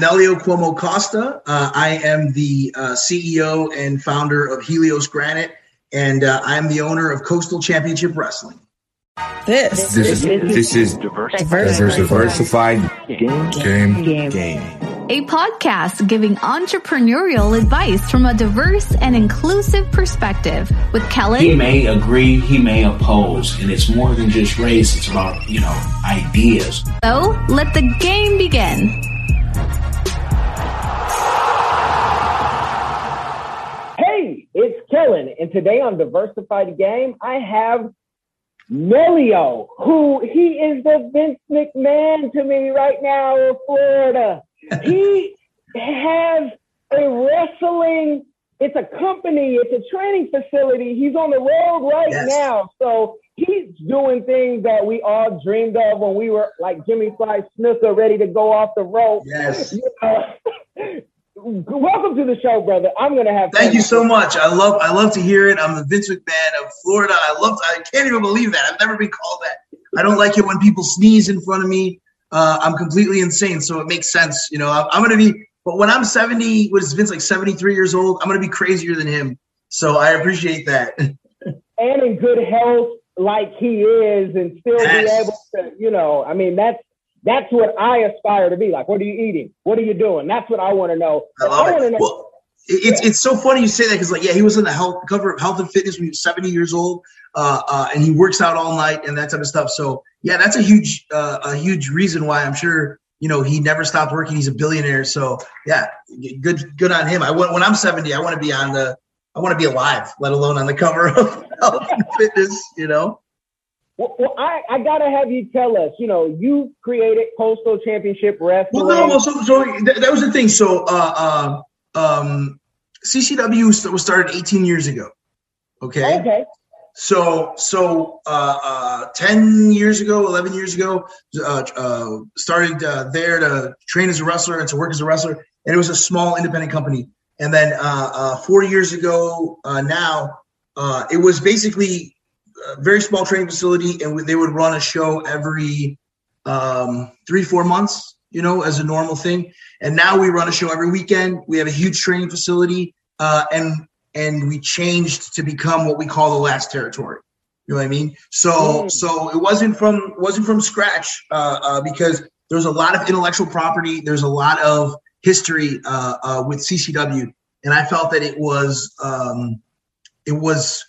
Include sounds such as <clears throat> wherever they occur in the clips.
Nelio Cuomo Costa. Uh, I am the uh, CEO and founder of Helios Granite, and uh, I am the owner of Coastal Championship Wrestling. This, This is this is Diversified. diversified game game game. a podcast giving entrepreneurial advice from a diverse and inclusive perspective with Kelly. He may agree, he may oppose, and it's more than just race. It's about you know ideas. so let the game begin. And today on Diversified Game, I have Melio, who he is the Vince McMahon to me right now in Florida. he has a wrestling, it's a company, it's a training facility. He's on the road right Yes. now. So he's doing things that we all dreamed of when we were like Jimmy Fly Snuka ready to go off the rope. Yes. <laughs> You know, welcome to the show, brother. I'm gonna have. Thank you so much. I love I love to hear it. I'm the Vince McMahon of Florida. I love I can't even believe that. I've never been called that. I don't like it when people sneeze in front of me. Uh, I'm completely insane, so it makes sense. You know, I'm, I'm gonna be. But when I'm 70, what is Vince like 73 years old? I'm gonna be crazier than him. So I appreciate that. and in good health like he is, and still Yes. be able to, you know, I mean, that's that's what I aspire to be. Like, what are you eating? What are you doing? That's what I want to know. I love wanna it. know. Well, it's it's so funny you say that because like yeah, he was on the health cover of Health and Fitness when he was 70 years old, uh, uh, and he works out all night and that type of stuff. So yeah, that's a huge uh, a huge reason why I'm sure you know he never stopped working. He's a billionaire. So yeah, good good on him. I want when I'm 70, I want to be on the I want to be alive, let alone on the cover of <laughs> Health and Fitness. You know. Well, well, I, I gotta have you tell us. You know, you created Coastal Championship Wrestling. Well, no, no. So, so that, that was the thing. So, uh, uh, um, CCW was started 18 years ago. Okay. okay. So, so uh, uh, 10 years ago, 11 years ago, uh, uh, started uh, there to train as a wrestler and to work as a wrestler. And it was a small independent company. And then uh, uh, four years ago uh, now, uh, it was basically very small training facility, and they would run a show every um, three, four months, you know, as a normal thing. And now we run a show every weekend. We have a huge training facility, uh, and and we changed to become what we call the last territory. You know what I mean? So Mm. so it wasn't from wasn't from scratch uh, uh, because there's a lot of intellectual property. There's a lot of history uh, uh, with CCW, and I felt that it was um, it was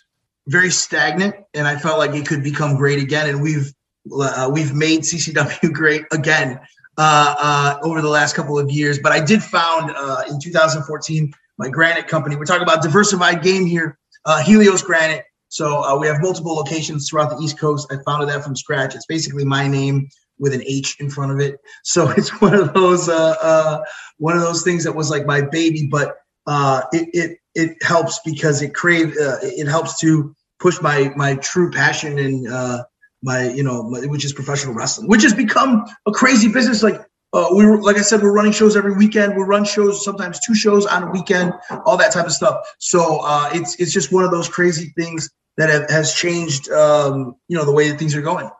very stagnant, and I felt like it could become great again. And we've uh, we've made CCW great again uh, uh, over the last couple of years. But I did found uh, in 2014 my granite company. We're talking about diversified game here, uh, Helios Granite. So we have multiple locations throughout the East Coast. I founded that from scratch. It's basically my name with an H in front of it. So <laughs> it's one of those uh, uh, one of those things that was like my baby, but uh, it, it it helps because it crave uh, it helps to push my my true passion and uh, my you know my, which is professional wrestling, which has become a crazy business. Like uh, we were, like I said, we're running shows every weekend. We run shows sometimes two shows on a weekend, all that type of stuff. So uh, it's it's just one of those crazy things that have, has changed, um, you know, the way that things are going.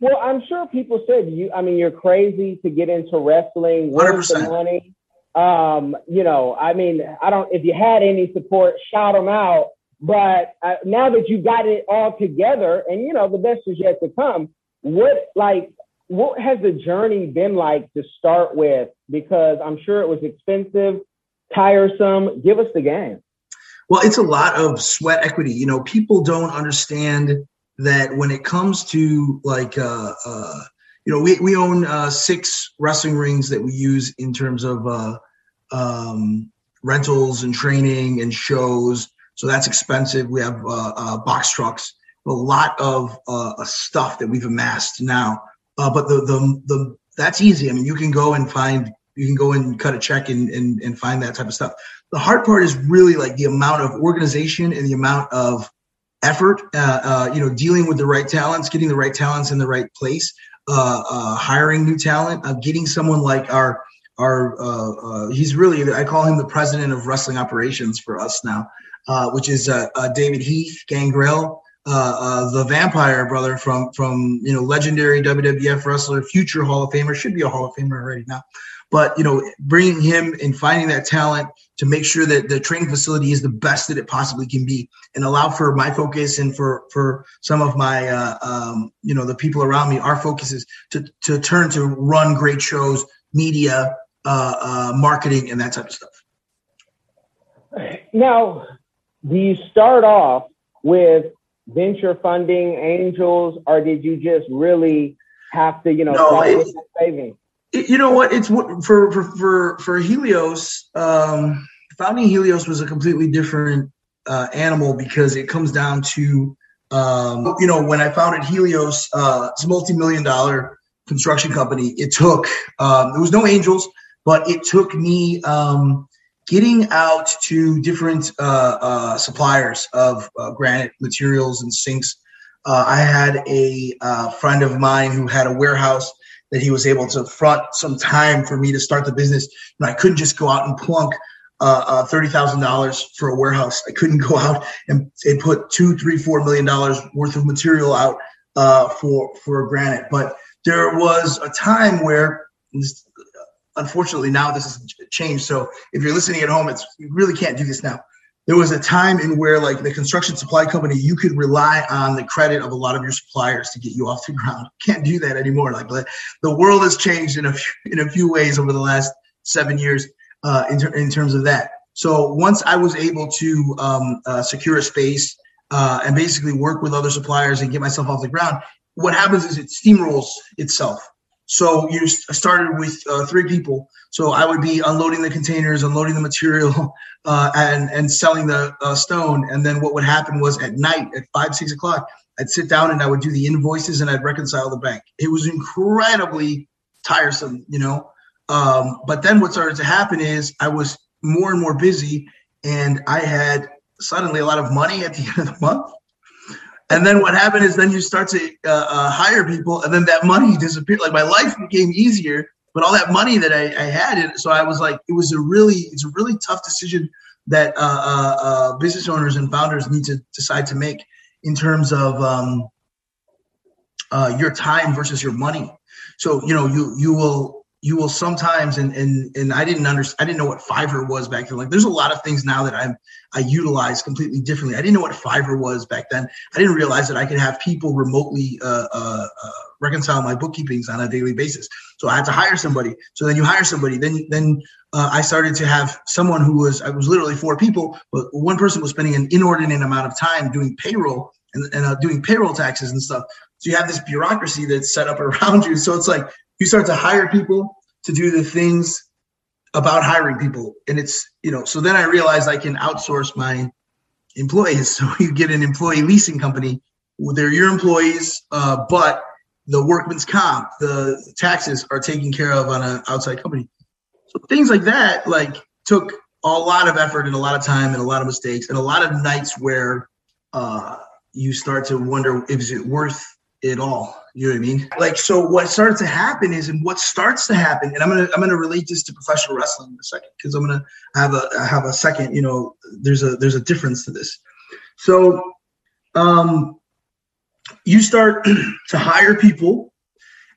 Well, I'm sure people said you. I mean, you're crazy to get into wrestling. The 100%. money? Um, you know, I mean, I don't. If you had any support, shout them out. But uh, now that you got it all together, and you know, the best is yet to come. What like what has the journey been like to start with? Because I'm sure it was expensive, tiresome. Give us the game. Well, it's a lot of sweat equity. You know, people don't understand that when it comes to like, uh, uh, you know, we, we own uh, six wrestling rings that we use in terms of uh, um, rentals and training and shows. So that's expensive. We have uh, uh, box trucks, a lot of uh, stuff that we've amassed now. Uh, but the, the the that's easy. I mean, you can go and find, you can go and cut a check and and, and find that type of stuff the hard part is really like the amount of organization and the amount of effort you know dealing with the right talents getting the right talents in the right place uh, uh, hiring new talent uh, getting someone like our our uh, uh, he's really i call him the president of wrestling operations for us now uh, which is uh, uh, david heath gangrel uh, uh, the vampire brother from from you know legendary wwf wrestler future hall of famer should be a hall of famer already now. But you know, bringing him and finding that talent to make sure that the training facility is the best that it possibly can be, and allow for my focus and for for some of my uh, um, you know the people around me. Our focus is to to turn to run great shows, media, uh, uh, marketing, and that type of stuff. Now, do you start off with venture funding, angels, or did you just really have to, you know, No, start it- savings? It- you know what? It's what for for for for Helios. Um, founding Helios was a completely different uh, animal because it comes down to um, you know when I founded Helios, uh, it's a multi-million dollar construction company. It took um, there was no angels, but it took me um, getting out to different uh, uh, suppliers of uh, granite materials and sinks. Uh, I had a uh, friend of mine who had a warehouse that he was able to front some time for me to start the business. And I couldn't just go out and plunk uh, uh, thirty thousand dollars for a warehouse. I couldn't go out and, and put two, three, four million dollars worth of material out uh, for for granite. But there was a time where, unfortunately, now this has changed. So if you're listening at home, it's you really can't do this now. There was a time in where, like the construction supply company, you could rely on the credit of a lot of your suppliers to get you off the ground. Can't do that anymore. Like the world has changed in a few, in a few ways over the last seven years uh, in, ter- in terms of that. So once I was able to um, uh, secure a space uh, and basically work with other suppliers and get myself off the ground, what happens is it steamrolls itself. So you started with uh, three people. So I would be unloading the containers, unloading the material, <laughs> uh, and and selling the uh, stone. And then what would happen was at night at five six o'clock, I'd sit down and I would do the invoices and I'd reconcile the bank. It was incredibly tiresome, you know. Um, but then what started to happen is I was more and more busy, and I had suddenly a lot of money at the <laughs> end of the month. And then what happened is then you start to uh, uh, hire people, and then that money disappeared. Like my life became easier, but all that money that I, I had, so I was like, it was a really, it's a really tough decision that uh, uh, uh, business owners and founders need to decide to make in terms of um, uh, your time versus your money. So you know, you you will you will sometimes and and and I didn't understand I didn't know what Fiverr was back then. Like there's a lot of things now that I'm I utilize completely differently. I didn't know what Fiverr was back then. I didn't realize that I could have people remotely uh, uh, uh, reconcile my bookkeepings on a daily basis. So I had to hire somebody. So then you hire somebody. Then then uh, I started to have someone who was I was literally four people, but one person was spending an inordinate amount of time doing payroll and, and uh, doing payroll taxes and stuff. So you have this bureaucracy that's set up <laughs> around you. So it's like you start to hire people to do the things about hiring people. And it's, you know, so then I realized I can outsource my employees. <laughs> So you get an employee leasing company. They're your employees, uh, but the workman's comp, the taxes are taken care of on an outside company. So things like that, like took a lot of effort and a lot of time and a lot of mistakes and a lot of nights where uh, you start to wonder, is it worth it all? You know what I mean? Like, so what started to happen is, and what starts to happen, and I'm gonna I'm gonna relate this to professional wrestling in a second because I'm gonna have a have a second. You know, there's a there's a difference to this. So, um, you start <clears throat> to hire people,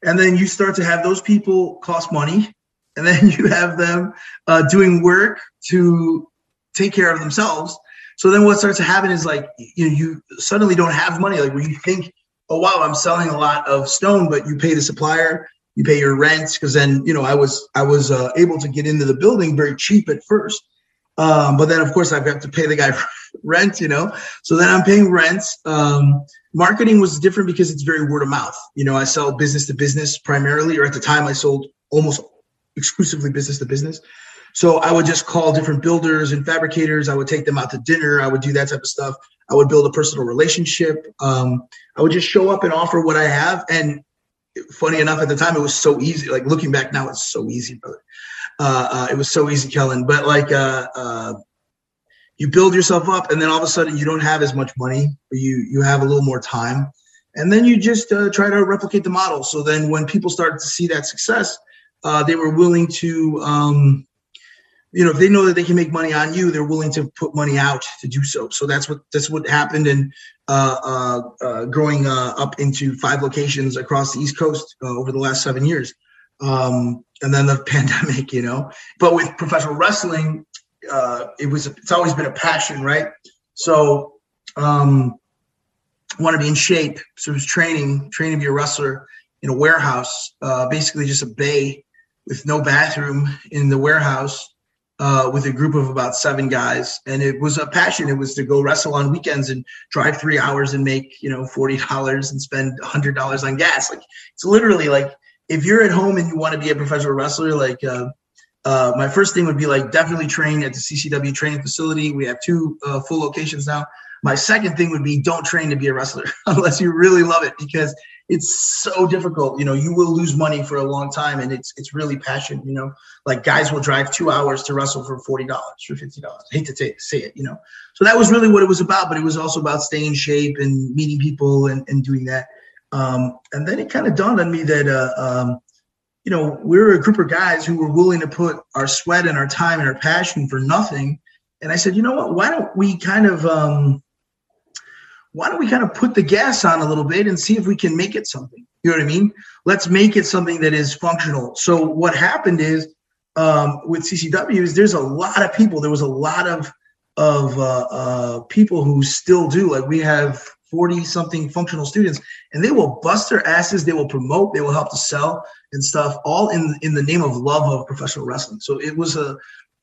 and then you start to have those people cost money, and then <laughs> you have them uh, doing work to take care of themselves. So then what starts to happen is like you you suddenly don't have money. Like where you think, oh wow, I'm selling a lot of stone, but you pay the supplier, you pay your rent because then you know I was I was uh, able to get into the building very cheap at first. Um, but then of course I've got to pay the guy <laughs> rent, you know. So then I'm paying rent. Um, marketing was different because it's very word of mouth. You know, I sell business to business primarily, or at the time I sold almost exclusively business to business. So I would just call different builders and fabricators. I would take them out to dinner. I would do that type of stuff. I would build a personal relationship. Um, I would just show up and offer what I have. And funny enough, at the time, it was so easy. Like looking back now, it's so easy, brother. Uh, uh, it was so easy, Kellen. But like, uh, uh, you build yourself up, and then all of a sudden, you don't have as much money. or You you have a little more time, and then you just uh, try to replicate the model. So then, when people started to see that success, uh, they were willing to. Um, you know, if they know that they can make money on you, they're willing to put money out to do so. So that's what that's what happened. And uh, uh, uh, growing uh, up into five locations across the East Coast uh, over the last seven years, Um, and then the <laughs> pandemic, you know. But with professional wrestling, uh, it was it's always been a passion, right? So um, want to be in shape. So it was training, training to be a wrestler in a warehouse, uh, basically just a bay with no bathroom in the warehouse uh, with a group of about seven guys, and it was a passion. It was to go wrestle on weekends and drive three hours and make you know forty dollars and spend hundred dollars on gas. Like it's literally like if you're at home and you want to be a professional wrestler, like uh, uh, my first thing would be like definitely train at the CCW training facility. We have two uh, full locations now. My second thing would be don't train to be a wrestler <laughs> unless you really love it because it's so difficult. You know, you will lose money for a long time, and it's it's really passion. You know, like guys will drive two hours to wrestle for forty dollars for fifty dollars. Hate to say it, you know. So that was really what it was about, but it was also about staying in shape and meeting people and, and doing that. Um, and then it kind of dawned on me that uh, um, you know we're a group of guys who were willing to put our sweat and our time and our passion for nothing. And I said, you know what? Why don't we kind of um, why don't we kind of put the gas on a little bit and see if we can make it something? You know what I mean? Let's make it something that is functional. So what happened is um, with CCW is there's a lot of people. There was a lot of of uh, uh, people who still do. Like we have 40 something functional students and they will bust their asses they will promote they will help to sell and stuff all in in the name of love of professional wrestling so it was a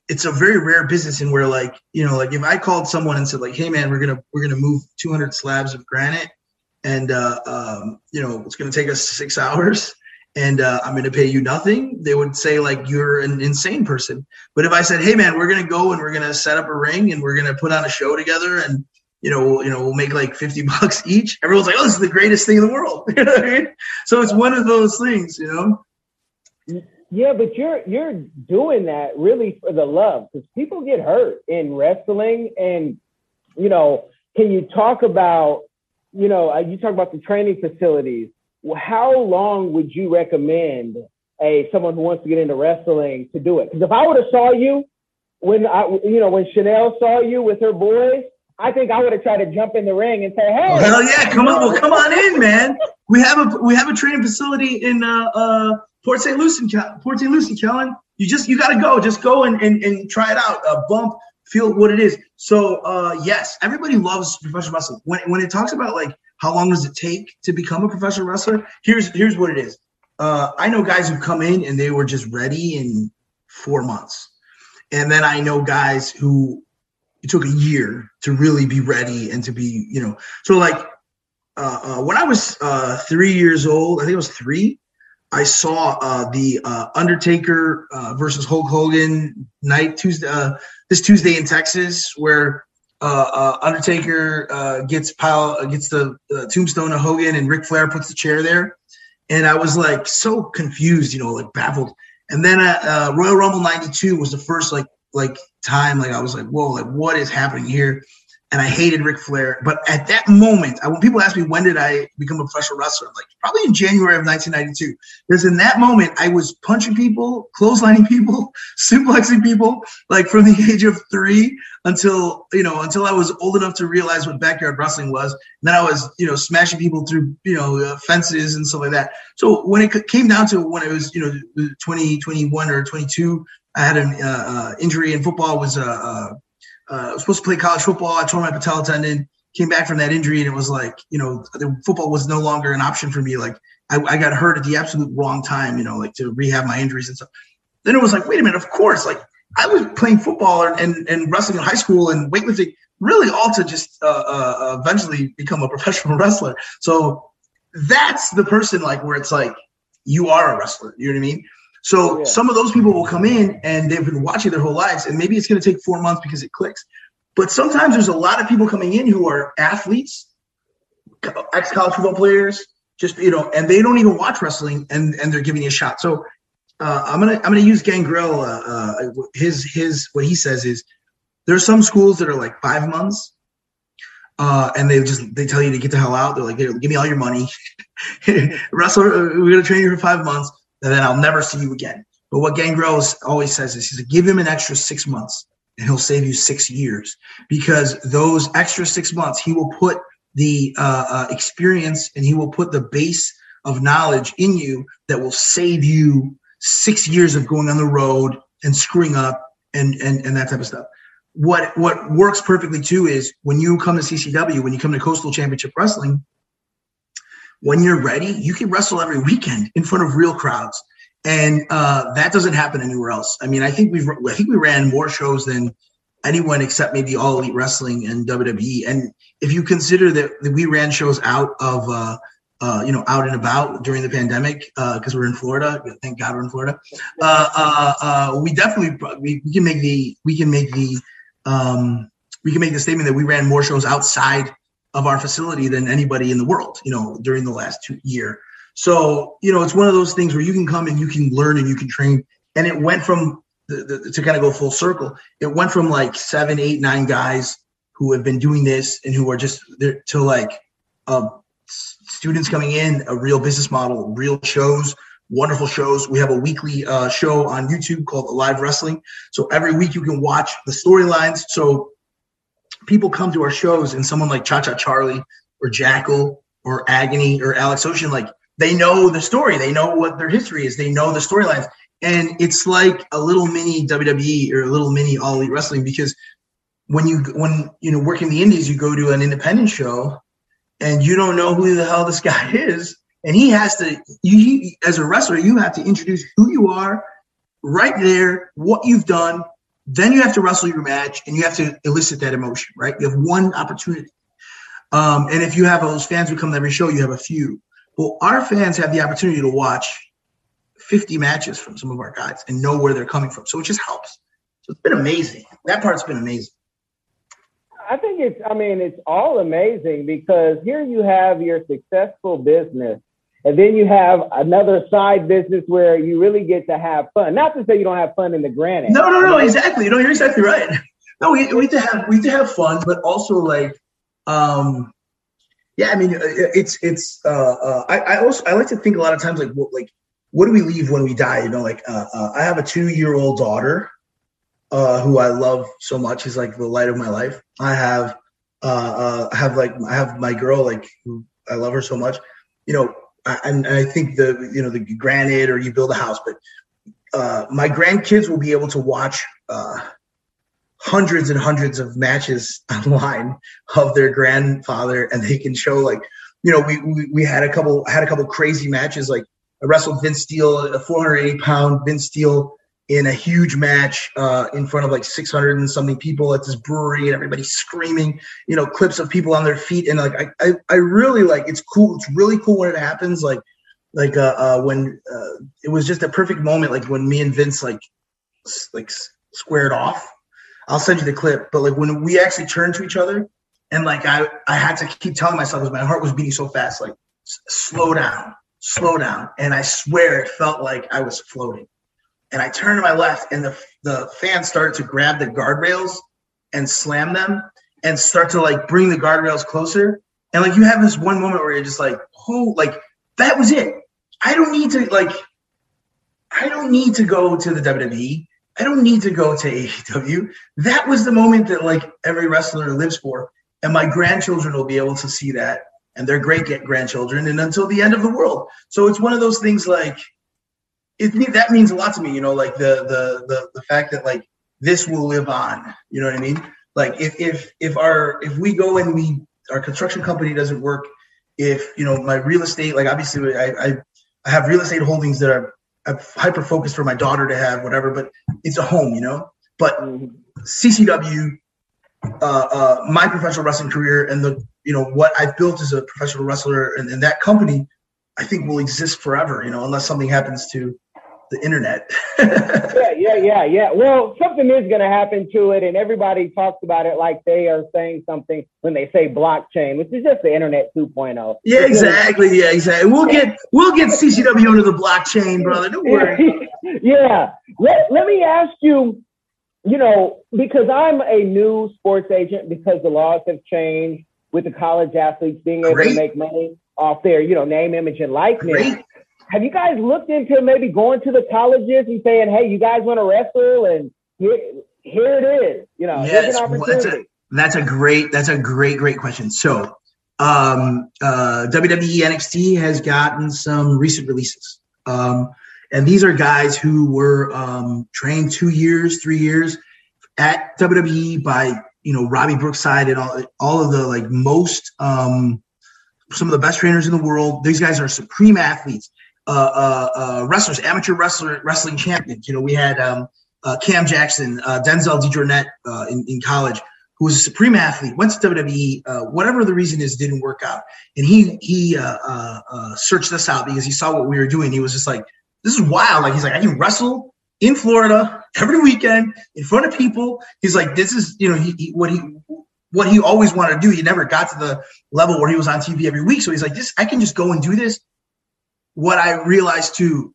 it's a very rare business in where like you know like if i called someone and said like hey man we're gonna we're gonna move 200 slabs of granite and uh um you know it's gonna take us six <laughs> hours and uh, i'm gonna pay you nothing they would say like you're an insane person but if i said hey man we're gonna go and we're gonna set up a ring and we're gonna put on a show together and you know, you know, we'll make like 50 <laughs> bucks each. Everyone's like, oh, this is the greatest thing in the world. <laughs> So it's one of those things, you know? Yeah, but you're you're doing that really for the love because people get hurt in wrestling, and you know, can you talk about you know uh, you talk about the training facilities? How long would you recommend a someone who wants to get into wrestling to do it? Because if I would have saw you when I you know when Chanel saw you with her boys, I think I would have tried to jump in the ring and say, "Hey, hell yeah, come on, well, come on in, man. We have a we have a training facility in uh, uh, Port St. Lucie, Port St. Lucie, Kellen. You just you got to go. Just go and, and, and try it out. Uh, bump, feel what it is. So uh, yes, everybody loves professional wrestling. When when it talks about like how long does it take to become a professional wrestler, here's here's what it is. Uh, I know guys who come in and they were just ready in four months, and then I know guys who it took a year to really be ready and to be you know so like uh, uh, when I was uh, three years old, I think it was three. I saw uh, the uh, Undertaker uh, versus Hulk Hogan night Tuesday uh, this Tuesday in Texas, where uh, uh, Undertaker gets pile gets the tombstone of Hogan and Ric Flair puts the chair there, and I was like so confused, you know, like baffled. And then Royal Rumble '92 was the first like like time like I was like, whoa, like what is happening here? And I hated Ric Flair. But at that moment, when people ask me when did I become a professional wrestler, I'm like probably in January of 1992. Because in that moment, I was punching people, clotheslining people, <laughs> suplexing people, like from the age of three until you know until I was old enough to realize what backyard wrestling was. And then I was you know smashing people through you know uh, fences and stuff like that. So when it came down to when it was you know 20, 21 or 22. I had an uh, uh, injury in football. Was uh, uh I was supposed to play college football. I tore my patella tendon, came back from that injury, and it was like, you know, the football was no longer an option for me. Like I, I got hurt at the absolute wrong time, you know, like to rehab my injuries and stuff. Then it was like, wait a minute, of course, like I was playing football and, and wrestling in high school and weightlifting, really all to just uh, uh, eventually become a <laughs> professional wrestler. So that's the person like where it's like you are a wrestler. You know what I mean? So yeah. some of those people will come in and they've been watching their whole lives, and maybe it's going to take four months because it clicks. But sometimes there's a lot of people coming in who are athletes, ex college football players, just you know, and they don't even watch wrestling, and and they're giving you a shot. So uh, I'm gonna I'm gonna use Gangrel. Uh, uh, his his what he says is there's some schools that are like five months, uh, and they just they tell you to get the hell out. They're like, give me all your money, <laughs> wrestle. We're gonna train you for five months and then I'll never see you again. But what Gangrel always says is, he's like, give him an extra six months and he'll save you six years because those extra six months, he will put the uh, uh, experience and he will put the base of knowledge in you that will save you six years of going on the road and screwing up and and and that type of stuff. What what works perfectly too is when you come to CCW, when you come to Coastal Championship Wrestling, when you're ready, you can wrestle every weekend in front of real crowds, and uh, that doesn't happen anywhere else. I mean, I think we've I think we ran more shows than anyone except maybe All Elite Wrestling and WWE. And if you consider that we ran shows out of uh, uh, you know, out and about during the pandemic because uh, we're in Florida. Thank God we're in Florida. Uh, uh, we definitely we, we, can make the we can make the um, we can make the statement that we ran more shows outside of our facility than anybody in the world. You know, during the last two year. So you know, it's one of those things where you can come and you can learn and you can train. And it went from the, the, to kind of go full circle. It went from like seven, eight, nine guys who have been doing this and who are just there to like. Uh, students coming in, a real business model, real shows, wonderful shows. We have a weekly uh, show on YouTube called Live Wrestling. So every week you can watch the storylines. So people come to our shows and someone like Cha Cha Charlie or Jackal or Agony or Alex Ocean, like they know the story. They know what their history is. They know the storylines. And it's like a little mini WWE or a little mini All Elite Wrestling because when you when you know working the indies, you go to an independent show and you don't know who the hell this guy <laughs> is, and he has to, you as a wrestler, you have to introduce who you are right there, what you've done. Then you have to wrestle your match, and you have to elicit that emotion. Right? You have one opportunity. Um, and if you have those fans who come to every show, you have a few. Well, our fans have the opportunity to watch 50 matches from some of our guys and know where they're coming from. So it just helps. So it's been amazing. That part's been amazing. I think it's, I mean, it's all amazing because here you have your successful business, and then you have another side business where you really get to have fun. Not to say you don't have fun in the granite. No, no, no, exactly. No, you're exactly right. No, we, we to have we to have fun, but also like, um, yeah. I mean, uh, it's it's. Uh, uh, I, I also I like to think a lot of times like what like what do we leave when we die? You know, like uh, uh I have a two year old daughter uh, who I love so much. He's like the light of my life. I have, uh, uh, I have like, I have my girl, like, who I love her so much. You know, And I think the, you know, the granite or you build a house, but uh, my grandkids will be able to watch uh, hundreds and hundreds of matches <laughs> online of their grandfather, and they can show like, you know, we we, we had a couple had a couple crazy matches. Like I wrestled Vince Steele, a 480 pound Vince Steele in a huge match uh, in front of like 600 and something people at this brewery and everybody screaming, you know, clips of people on their feet. And like, I, I, I really like, it's cool. It's really cool when it happens. Like, like, uh, uh when, uh, it was just a perfect moment. Like when me and Vince, like, like squared off, I'll send you the clip. But like when we actually turned to each other and like, I, I had to keep telling myself because my heart was beating so fast, like slow down, slow down. And I swear it felt like I was floating and I turned to my left, and the the fans started to grab the guardrails and slam them, and start to like bring the guardrails closer. And like you have this one moment where you're just like, oh, like that was it. I don't need to like, I don't need to go to the WWE. I don't need to go to AEW. That was the moment that like every wrestler lives for, and my grandchildren will be able to see that, and their great grandchildren, and until the end of the world. So it's one of those things like it that means a lot to me. You know, like the the the the fact that like this will live on. You know what I mean? Like if if if our if we go and we our construction company doesn't work, if you know my real estate, like obviously I I, I have real estate holdings that are hyper focused for my daughter to have whatever, but it's a home, you know. But CCW, uh, uh, my professional wrestling career and the you know what I've built as a professional wrestler and, and that company, I think will exist forever. You know, unless something happens to the internet. <laughs> yeah, yeah, yeah, yeah. Well, something is going to happen to it, and everybody talks about it like they are saying something when they say blockchain, which is just the internet 2.0. Yeah, exactly. Yeah, exactly. We'll get we'll get CCW under the blockchain, brother. Don't worry. <laughs> yeah. Let Let me ask you. You know, because I'm a new sports agent, because the laws have changed with the college athletes being able Great. to make money off their, you know, name, image, and likeness. Great have you guys looked into maybe going to the colleges and saying, "Hey, you guys want to wrestle?" And here, here it is. You know, yes, an opportunity. That's a, that's a great. That's a great, great question. So, um, uh, WWE NXT has gotten some recent releases, um, And these are guys who were um, trained two years, three years at WWE by you know Robbie Brookside and all all of the like most um, some of the best trainers in the world. These guys are supreme athletes, wrestlers, amateur wrestler wrestling champions. You know, we had um, uh, Cam Jackson, uh, Denzel DeJournette uh, in, in college, who was a supreme athlete, went to WWE. Uh, whatever the reason is, didn't work out, and he he uh, uh, uh, searched us out because he saw what we were doing. He was just like, "This is wild!" Like he's like, "I can wrestle in Florida every weekend in front of people." He's like, "This is you know he, he what he." What he always wanted to do, he never got to the level where he was on TV every week. So he's like, "This, I can just go and do this." What I realized too,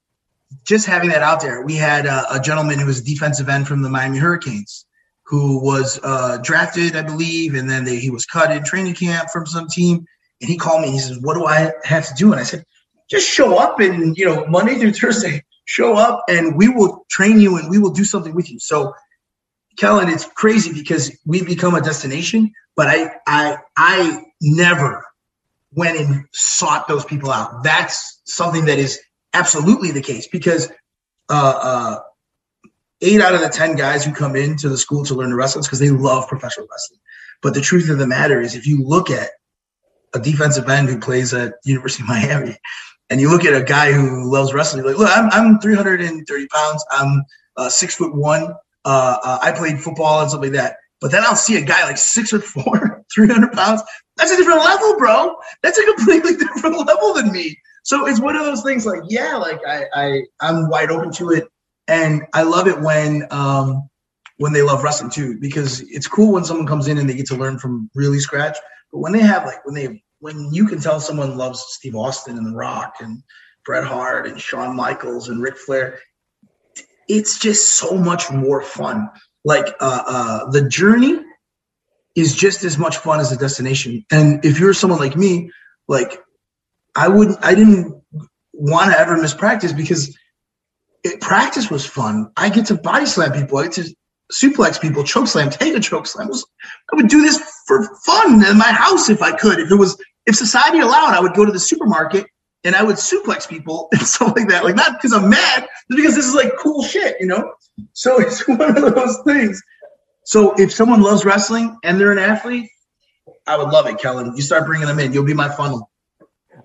just having that out there, we had a, a gentleman who was a defensive end from the Miami Hurricanes who was uh, drafted, I believe, and then they, he was cut in training camp from some team. And he called me and he says, "What do I have to do?" And I said, "Just show up and you know Monday through <laughs> Thursday, show up and we will train you and we will do something with you." So, Kellen, it's crazy because we've become a destination, but I I I never went and sought those people out. That's something that is absolutely the case because uh, uh, eight out of the 10 guys who come into the school to learn to wrestle because they love professional wrestling. But the truth of the matter is, if you look at a defensive end who plays at University of Miami, and you look at a guy who loves wrestling, like, look, I'm, I'm 330 pounds. I'm uh, six foot one. Uh, uh, I played football and stuff like that. But then I'll see a guy like six foot four, <laughs> 300 pounds. That's a different level, bro. That's a completely <laughs> different level than me. So it's one of those things like, yeah, like I, I I'm wide open to it. And I love it when um when they love wrestling too, because it's cool when someone comes in and they get to learn from really scratch. But when they have like when they when you can tell someone loves Steve Austin and The Rock and Bret Hart and Shawn Michaels and Ric Flair, it's just so much more fun. Like uh, uh, the journey is just as much fun as the destination. And if you're someone like me, like I wouldn't, I didn't want to ever miss practice because it, practice was fun. I get to body slam people. I get to suplex people, choke slam, take a choke slam. Was, I would do this for fun in my house if I could. If it was, if society allowed, I would go to the supermarket and I would suplex people <laughs> and stuff like that. Like not because I'm mad, but because this is like cool shit, you know. So <laughs> it's one of those things. So if someone loves wrestling and they're an athlete, I would love it, Kellen. You start bringing them in, you'll be my funnel.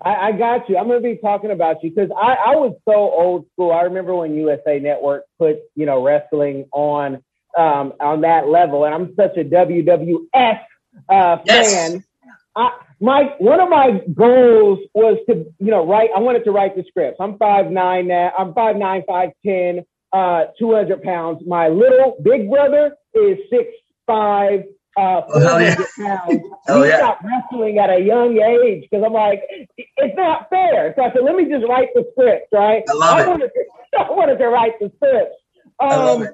I, I got you. I'm going to be talking about you because I, I was so old school. I remember when USA Network put you know wrestling on um, on that level, and I'm such a WWF uh, yes. fan. I, my one of my goals was to you know write. I wanted to write the scripts. I'm five nine now. I'm five nine, five ten, uh, 200 pounds. My little big brother is six five, uh, 400 yeah. pounds. Hell we yeah. <laughs> stopped wrestling at a young age because I'm like, it's not fair. So I said, let me just write the script, right? I love I it. Wanted to, <laughs> I wanted to write the script. Um, I love it.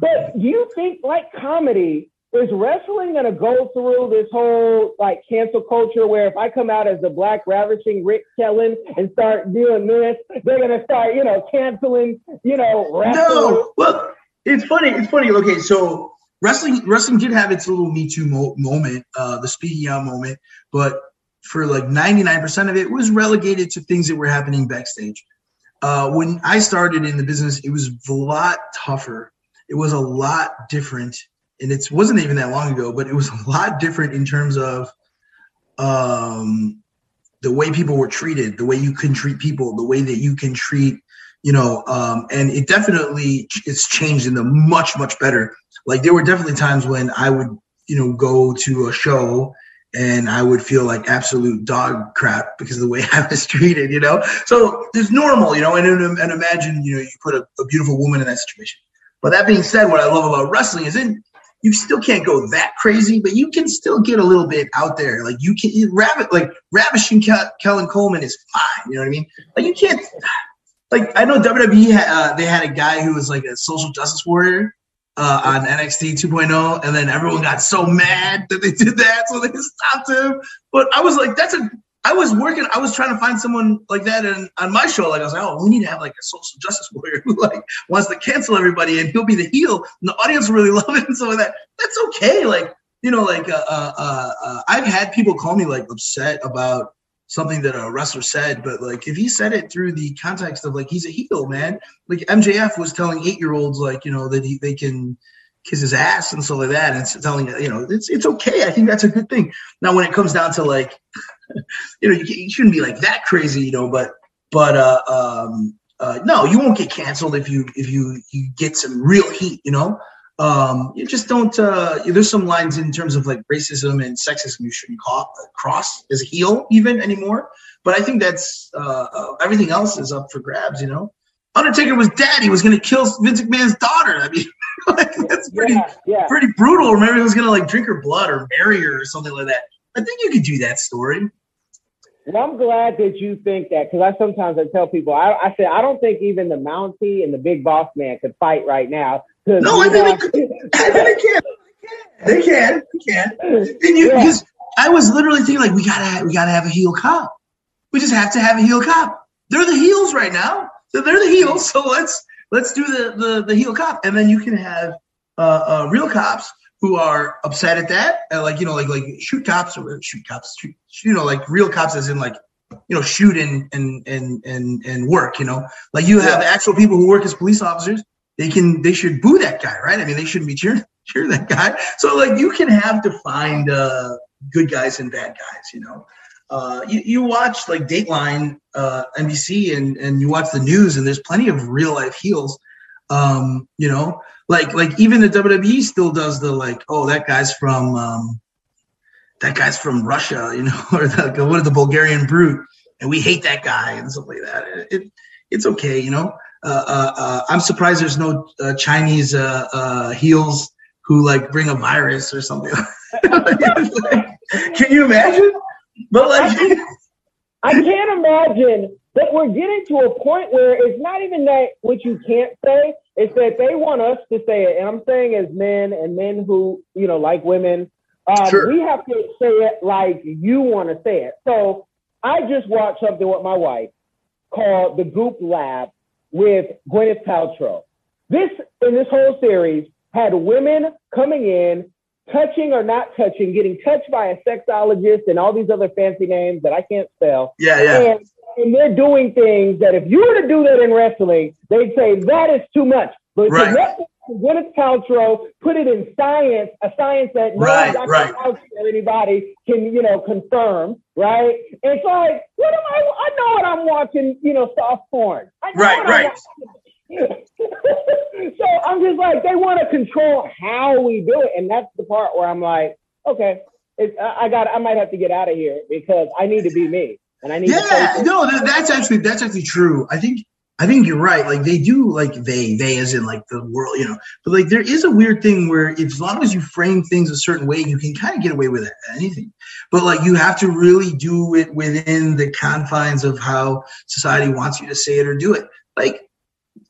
But you think, like comedy, is wrestling going to go through this whole like cancel culture where if I come out as the black ravishing Rick Kellen and start doing this, they're going to start, you know, canceling, you know, wrestling? No, well, it's funny. It's funny. Okay, so wrestling wrestling did have its little Me Too mo- moment, uh, the speaking out moment, but for like 99% of it was relegated to things that were happening backstage. Uh, when I started in the business, it was a lot tougher. It was a lot different, and it wasn't even that long ago, but it was a lot different in terms of um, the way people were treated, the way you can treat people, the way that you can treat, you know, um, and it definitely it's changed in the much much better like there were definitely times when I would, you know, go to a show and I would feel like absolute dog crap because of the way <laughs> I was treated, you know? So it's normal, you know, and, and imagine, you know, you put a, a, beautiful woman in that situation. But that being said, what I love about wrestling is in you still can't go that crazy, but you can still get a little bit out there. Like you can, you like ravishing Kellen Coleman is fine. You know what I mean? Like you can't, like I know WWE, uh, they had a guy who was like a social justice warrior uh, on NXT 2.0, and then everyone got so mad that they did that, so they stopped him. But I was like, that's a. I was working. I was trying to find someone like that in, on my show. Like I was like, oh, we need to have like a social justice <laughs> warrior who like wants to cancel everybody, and he'll be the heel, and the audience will really <laughs> love it and like that. That's okay. Like you know, like uh, uh, uh, I've had people call me like upset about something that a wrestler said, but like if he said it through the context of like he's a heel, man. Like MJF was telling eight year olds like you know that he, they can kiss his ass and stuff like that, and telling you know it's it's okay. I think that's a good thing. Now when it comes down to like <laughs> you know you, you shouldn't be like that crazy, you know, but but uh um uh no, you won't get canceled if you if you you get some real heat, you know um, you just don't. Uh, there's some lines in terms of like racism and sexism you shouldn't call, cross as a heel even anymore. But I think that's uh, uh, everything else is up for grabs. You know, Undertaker was dead. He was going to kill Vince McMahon's daughter. I mean, <laughs> like, that's pretty Yeah, yeah. pretty brutal. Remember, he was going to like drink her blood or marry her or something like that. I think you could do that story. Well, I'm glad that you think that because I sometimes I tell people I, I say I don't think even the Mountie and the Big Boss Man could fight right now. No, I you think know, they could. I they can. They can. They can. And you, Yeah. because I was literally thinking like we gotta we gotta have a heel cop. We just have to have a heel cop. They're the heels right now. So they're the heels. So let's let's do the the, the heel cop, and then you can have uh, uh, real cops who are upset at that, and like you know like like shoot cops or shoot cops, shoot, you know like real cops as in like you know shoot and and and and and work. You know like you have actual people who work as police officers they can they should boo that guy, right? I mean, they shouldn't be <laughs> cheering that guy. So like you can have to find uh, good guys and bad guys, you know. Uh, you, you watch like Dateline, uh, NBC, and and you watch the news, and there's plenty of real life heels. Um, you know, like like even the WWE still does the like, oh, that guy's from um, that guy's from Russia, you know, <laughs> or the what the Bulgarian brute, and we hate that guy and stuff like that. It, it it's okay, you know. Uh, uh, uh, I'm surprised there's no uh, Chinese uh, uh, heels who like bring a virus or something. <laughs> Can you imagine? But like, I can't imagine that we're getting to a point where it's not even that what you can't say, it's that they want us to say it. And I'm saying as men and men who, you know, like women, um, Sure. we have to say it like you want to say it. So I just watched something with my wife called The Goop Lab with Gwyneth Paltrow. This, in this whole series, had women coming in, touching or not touching, getting touched by a sexologist and all these other fancy names that I can't spell. yeah, yeah, And, and they're doing things that if you were to do that in wrestling, they'd say that is too much. But Right. to Gwyneth Paltrow put it in science, a science that no Right, Dr. or anybody can, you know, confirm, right? It's like, what am I? I know what I'm watching, you know, soft porn. I know Right, I'm right. <laughs> so I'm just like, they want to control how we do it, and that's the part where I'm like, okay, it's, I got, I might have to get out of here because I need to be me, and I need to. yeah. No, that's actually that's actually true. I think I think you're right. Like they do, like they they as in like the world, you know. But like there is a weird thing where if, as long as you frame things a certain way, you can kind of get away with anything. But like you have to really do it within the confines of how society wants you to say it or do it. Like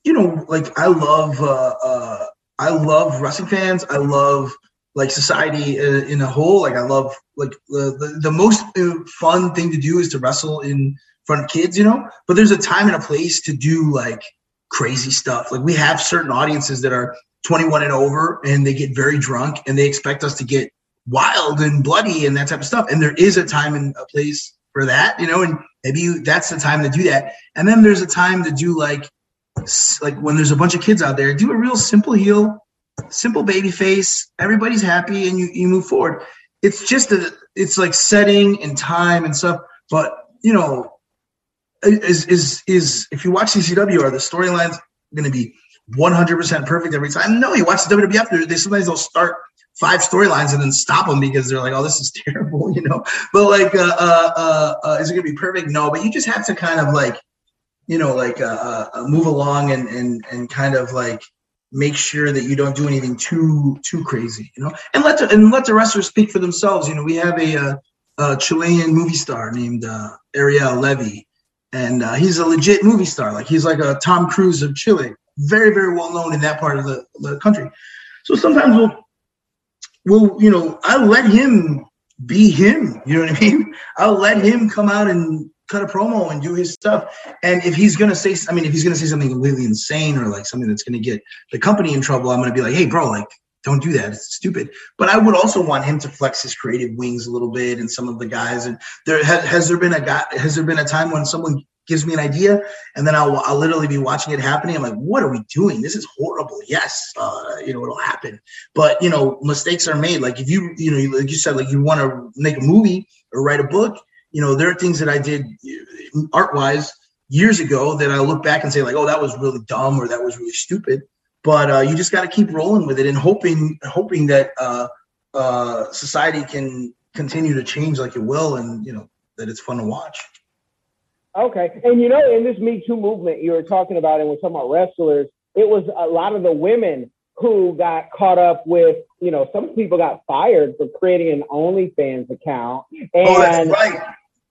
you know, like I love uh, uh, I love wrestling fans. I love like society uh, in a whole. Like I love like the the, the most uh, fun thing to do is to wrestle in front kids, you know. But there's a time and a place to do like crazy stuff. Like we have certain audiences that are 21 and over, and they get very drunk, and they expect us to get wild and bloody and that type of stuff. And there is a time and a place for that, you know. And maybe you, that's the time to do that. And then there's a time to do like like when there's a bunch of kids out there, do a real simple heel, simple baby face. Everybody's happy, and you you move forward. It's just a it's like setting and time and stuff. But you know, is is is if you watch CCW, are the storylines going to be 100% perfect every time? No, you watch the WWF. They sometimes they'll start five storylines and then stop them because they're like, oh, this is <laughs> terrible, you know. But like, uh, uh, uh, uh, is it going to be perfect? No, but you just have to kind of like, you know, like uh, uh, move along and and and kind of like make sure that you don't do anything too too crazy, you know, and let the and let the wrestlers speak for themselves. You know, we have a, a Chilean movie star named Ariel Levy, and uh, he's a legit movie star. Like he's like a Tom Cruise of Chile, very very well known in that part of the, the country. So sometimes we'll we'll you know I'll let him be him. You know what I mean? I'll let him come out and cut a promo and do his stuff. And if he's gonna say, I mean, if he's gonna say something completely insane or like something that's gonna get the company in trouble, I'm gonna be like, hey, bro, like don't do that. It's stupid. But I would also want him to flex his creative wings a little bit, and some of the guys. And there has, has there been a guy? Has there been a time when someone gives me an idea, and then I'll, I'll literally be watching it happening. I'm like, what are we doing? This is horrible. Yes, uh, you know, it'll happen. But you know, mistakes are made. Like if you, you know, like you said, like you want to make a movie or write a book. You know, there are things that I did art wise years ago that I look back and say like, oh, that was really dumb or that was really stupid. But uh, you just got to keep rolling with it and hoping, hoping that uh, uh, society can continue to change like it will, and you know that it's fun to watch. Okay. And you know, in this Me Too movement you were talking about, and we're talking about wrestlers, it was a lot of the women who got caught up with, you know, some people got fired for creating an OnlyFans account. And, oh, that's right.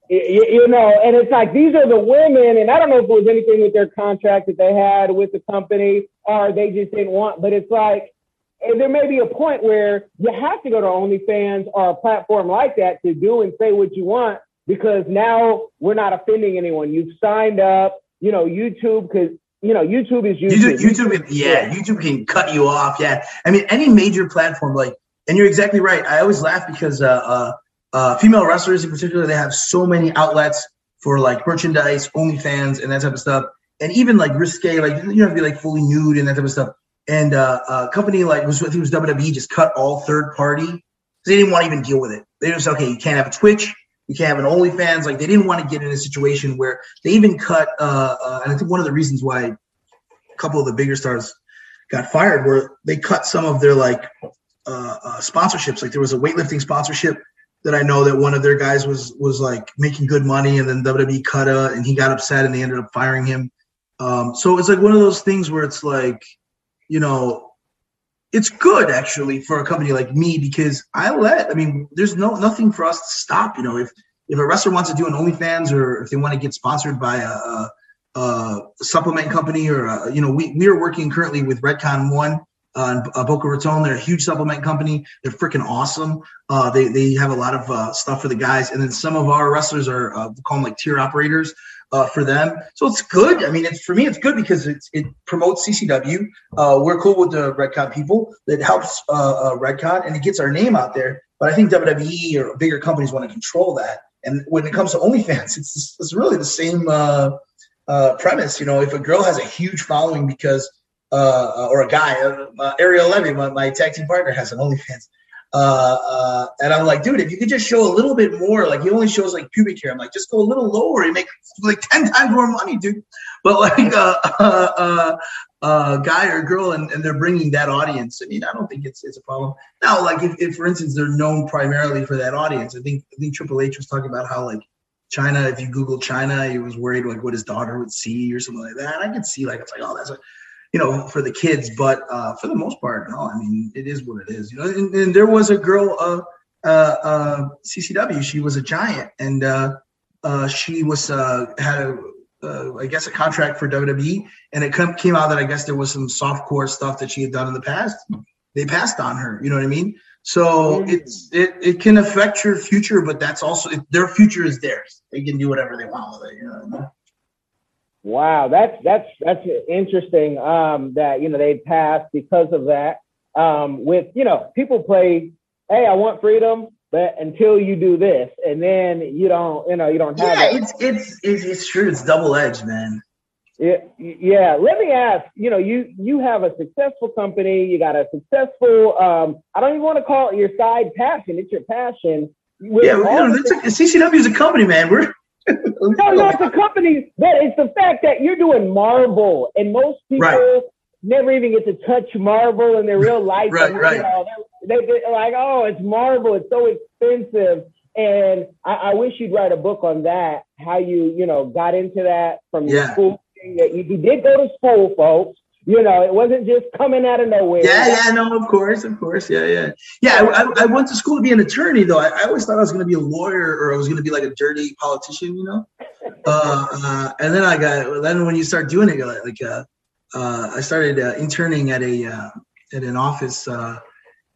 You, you know, and it's like these are the women, and I don't know if it was anything with their contract that they had with the company or they just didn't want, but it's like, there may be a point where you have to go to OnlyFans or a platform like that to do and say what you want because now we're not offending anyone. You've signed up, you know, YouTube because you know YouTube is YouTube. YouTube, YouTube yeah, YouTube can cut you off. Yeah, I mean any major platform, like, and you're exactly right. I always laugh because uh, uh, uh, female wrestlers in particular, they have so many outlets for like merchandise, OnlyFans, and that type of stuff, and even like risque, like you know, be like fully nude and that type of stuff. And uh, a company like was I think it was WWE just cut all third party. They didn't want to even deal with it. They just okay, you can't have a Twitch, you can't have an OnlyFans. Like they didn't want to get in a situation where they even cut. Uh, uh, and I think one of the reasons why a couple of the bigger stars got fired were they cut some of their like uh, uh, sponsorships. Like there was a weightlifting sponsorship that I know that one of their guys was was like making good money, and then WWE cut it, and he got upset, and they ended up firing him. Um, so it's like one of those things where it's like, you know, it's good actually for a company like me because I let I mean there's no nothing for us to stop you know if if a wrestler wants to do an OnlyFans or if they want to get sponsored by a, a, a supplement company or a, you know we we are working currently with Redcon One uh, uh, Boca Raton. They're a huge supplement company. They're freaking awesome. Uh, they they have a lot of uh, stuff for the guys, and then some of our wrestlers are uh, call them like tier operators uh, for them. So it's good. I mean, it's for me, it's good because it's, it promotes CCW. We're cool with the Redcon people. It helps Redcon and it gets our name out there. But I think WWE or bigger companies want to control that. And when it comes to OnlyFans, it's it's really the same premise. You know, if a girl has a huge following because uh, or a guy, uh, Ariel Levy, my, my tag team partner, has an OnlyFans. Uh, uh, and I'm like, dude, if you could just show a little bit more, like he only shows like pubic hair. I'm like, just go a little lower. You make like 10 times more money, dude. But like uh, uh, uh, uh, guy or girl, and, and they're bringing that audience. I mean, I don't think it's it's a problem. Now, like if, if for instance they're known primarily for that audience, I think I think Triple H was talking about how like Chyna, if you Google Chyna, he was worried like what his daughter would see or something like that. I could see like it's like, oh, that's a you know, for the kids. But uh, for the most part, no. I mean, it is what it is. You know, and, and there was a girl, uh, uh, uh, CCW. She was a giant, and uh, uh, she was uh, had a, uh, I guess, a contract for WWE, and it come, came out that I guess there was some soft core stuff that she had done in the past. They passed on her. You know what I mean? So it's it it can affect your future, but that's also their future is theirs. They can do whatever they want with it. You know. Wow, that's that's that's interesting. Um, that you know they passed because of that. Um, with you know people play, hey, I want freedom, but until you do this, and then you don't, you know, you don't have. Yeah, it. it's it's it's, it's true. It's double edged, man. Yeah, yeah. Let me ask. You know, you you have a successful company. You got a successful. Um, I don't even want to call it your side passion. It's your passion. With yeah, you know, a, CCW is a company, man. We're no, no, it's a company, but it's the fact that you're doing marble, and most people right. never even get to touch marble in their real life. right, and, right. You know, they, are like, oh, it's marble, it's so expensive. And I, I, wish you'd write a book on that, how you, you know, got into that from yeah. school. You, you did go to school, folks. You know, it wasn't just coming out of nowhere. Yeah, yeah, no, of course, of course, yeah, yeah, yeah. I, I went to school to be an attorney, though. I, I always thought I was going to be a lawyer or I was going to be like a dirty politician, you know. <laughs> Uh, uh, and then I got then when you start doing it, like uh, uh, I started uh, interning at a uh, at an office, uh,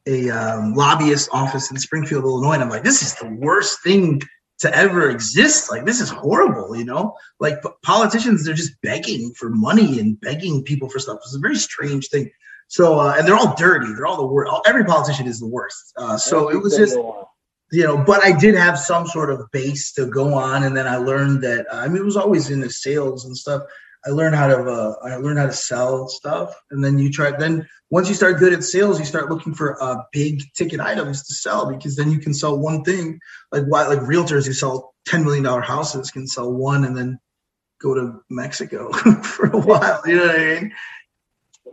a um, lobbyist office in Springfield, Illinois, and I'm like, this is the worst thing to ever exist. Like this is horrible, you know. Like politicians, they're just begging for money and begging people for stuff. It's a very strange thing. So uh, and they're all dirty. They're all the worst. Every politician is the worst. Uh, so it was just you know, but I did have some sort of base to go on, and then I learned that I mean it was always in the sales and stuff. I learned how to uh, I learned how to sell stuff, and then you try. Then once you start good at sales, you start looking for uh, big ticket items to sell because then you can sell one thing. Like why like realtors who sell ten million dollar houses can sell one and then go to Mexico <laughs> for a while. You know what I mean?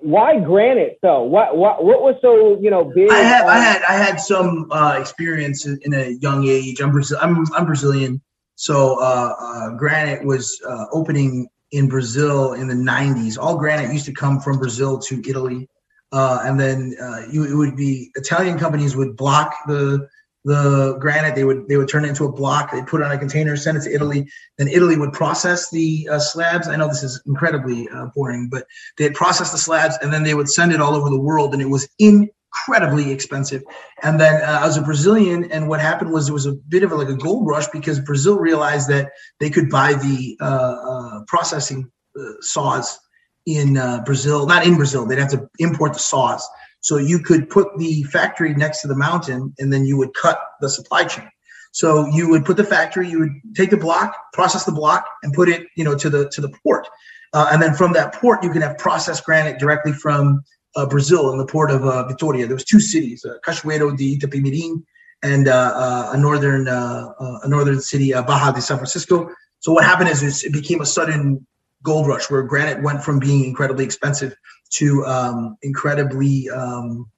Why granite though? What what what was so you know big? I had I had I had some uh, experience in, in, a young age. I'm Brazil. I'm I'm Brazilian. So uh, uh, granite was uh, opening in Brazil in the 90s. All granite used to come from Brazil to Italy. Uh, and then uh, you, it would be Italian companies would block the the granite. They would they would turn it into a block. They put it on a container, send it to Italy. Then Italy would process the uh, slabs. I know this is incredibly uh, boring, but they'd process the slabs and then they would send it all over the world. And it was in incredibly expensive. And then uh, I was a Brazilian, and what happened was there was a bit of a, like a gold rush because Brazil realized that they could buy the uh, uh, processing uh, saws in uh, Brazil, not in Brazil. They'd have to import the saws. So you could put the factory next to the mountain, and then you would cut the supply chain. So you would put the factory, you would take the block, process the block, and put it, you know, to the to the port. Uh, and then from that port, you can have processed granite directly from Brazil in the port of uh, Vitoria. There was two cities, uh, Cachoeiro de Itapemirim and uh, uh, a northern uh, a northern city, Barra de São Francisco. So what happened is it became a sudden gold rush where granite went from being incredibly expensive to um, incredibly um,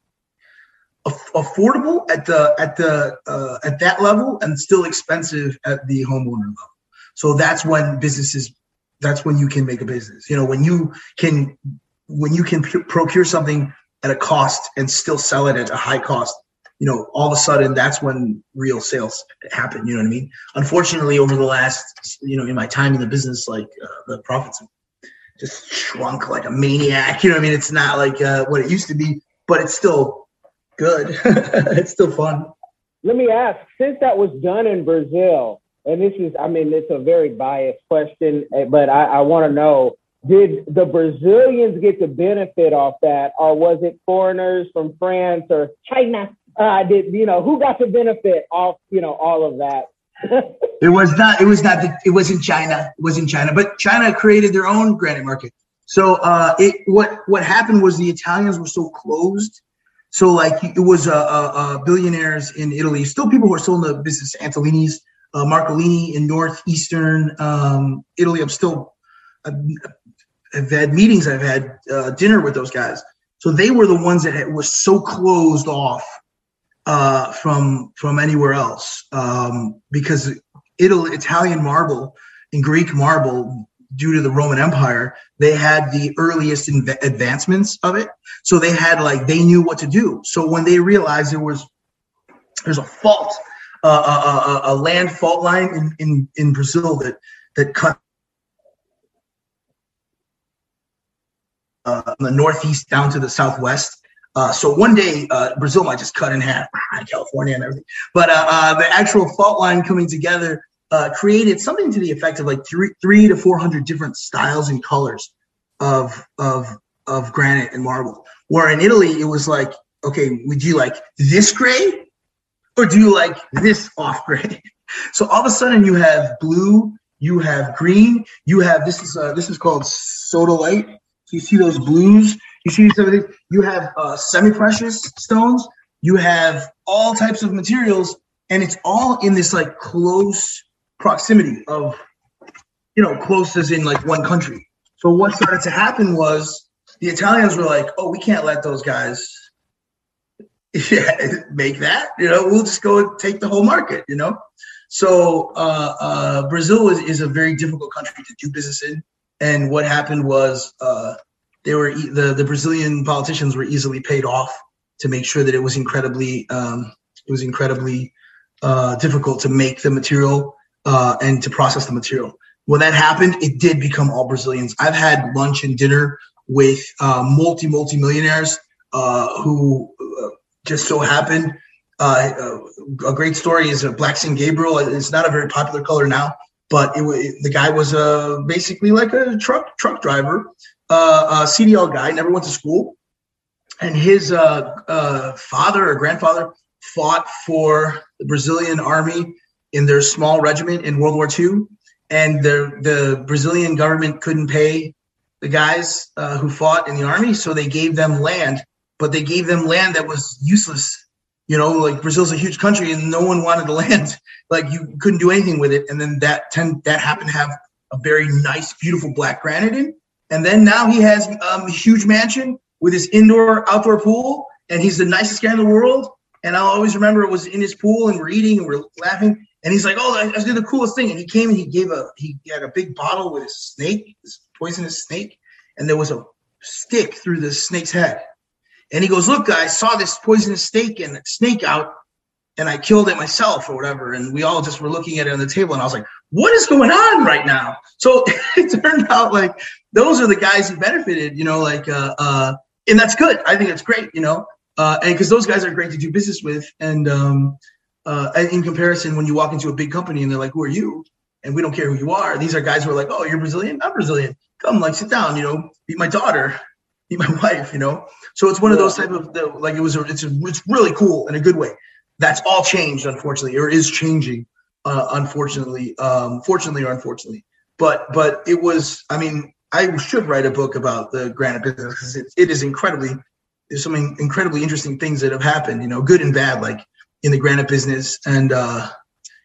affordable at the at the uh, at that level and still expensive at the homeowner level. So that's when businesses that's when you can make a business. You know, when you can when you can procure something at a cost and still sell it at a high cost, you know, all of a sudden that's when real sales happen. You know what I mean? Unfortunately, over the last, you know, in my time in the business, like uh, the profits just shrunk like a maniac. You know what I mean? It's not like uh, what it used to be, but it's still good. <laughs> it's still fun. Let me ask, since that was done in Brazil, and this is, I mean, it's a very biased question, eh, but I, I want to know did the Brazilians get the benefit off that, or was it foreigners from France or China? Uh, did you know who got the benefit off you know all of that? <laughs> it was not. It was not. The, it was in China. It was in China, but China created their own granite market. So uh, it what what happened was the Italians were so closed. So like it was uh, uh, uh billionaires in Italy, still people who are still in the business. Antolini's, uh, Marcolini in northeastern um, Italy. I'm still I've had meetings, I've had uh, dinner with those guys. So they were the ones that had, were so closed off uh, from from anywhere else um, because Italy, Italian marble and Greek marble, due to the Roman Empire, they had the earliest inv- advancements of it. So they had like they knew what to do. So when they realized there was there's a fault, uh, a, a, a land fault line in, in in Brazil that that cut uh, the northeast down to the southwest. Uh, so one day uh, Brazil might just cut in half, <laughs> California and everything. But uh, uh, the actual fault line coming together uh, created something to the effect of like three, three to four hundred different styles and colors of of of granite and marble. Where in Italy it was like, okay, would you like this gray, or do you like this off gray? <laughs> So all of a sudden you have blue, you have green, you have this is this is called sodalite you see those blues. You see some of these. You have uh, semi-precious stones. You have all types of materials, and it's all in this like close proximity of, you know, close as in like one country. So what started to happen was the Italians were like, "Oh, we can't let those guys <laughs> yeah, make that. You know, we'll just go take the whole market. You know." So uh, uh, Brazil is, is a very difficult country to do business in. And what happened was uh, they were the the Brazilian politicians were easily paid off to make sure that it was incredibly um, it was incredibly uh, difficult to make the material uh, and to process the material. When that happened, it did become all Brazilians. I've had lunch and dinner with uh, multi multi millionaires uh, who uh, just so happened. Uh, a great story is Black Saint Gabriel. It's not a very popular color now, but it, the guy was uh, basically like a truck truck driver, uh, a CDL guy, never went to school, and his uh, uh, father or grandfather fought for the Brazilian army in their small regiment in World War II, and the the Brazilian government couldn't pay the guys uh, who fought in the army, so they gave them land, but they gave them land that was useless. You know, like Brazil's a huge country, and no one wanted the land. <laughs> Like you couldn't do anything with it, and then that ten, that happened to have a very nice, beautiful black granite in, and then now he has um, a huge mansion with his indoor outdoor pool, and he's the nicest guy in the world. And I'll always remember it was in his pool, and we're eating and we're laughing, and he's like, "Oh, I, I did the coolest thing!" And he came and he gave a he had a big bottle with a snake, this poisonous snake, and there was a stick through the snake's head. And he goes, "Look, I saw this poisonous snake and snake out, and I killed it myself or whatever." And we all just were looking at it on the table, and I was like, "What is going on right now?" So <laughs> it turned out like those are the guys who benefited, you know, like, uh, uh, and that's good. I think it's great, you know, uh, and because those guys are great to do business with, and um, uh, in comparison, when you walk into a big company and they're like, "Who are you?" and we don't care who you are. These are guys who are like, "Oh, you're Brazilian? I'm Brazilian. Come, like, sit down. You know, meet my daughter, meet my <laughs> wife. You know." So it's one of those type of the, like it was. A, it's a, it's really cool in a good way. That's all changed, unfortunately, or is changing, uh, unfortunately, um, fortunately or unfortunately. But but it was. I mean, I should write a book about the granite business because it, it is incredibly. There's some incredibly interesting things that have happened. You know, good and bad, like in the granite business, and uh,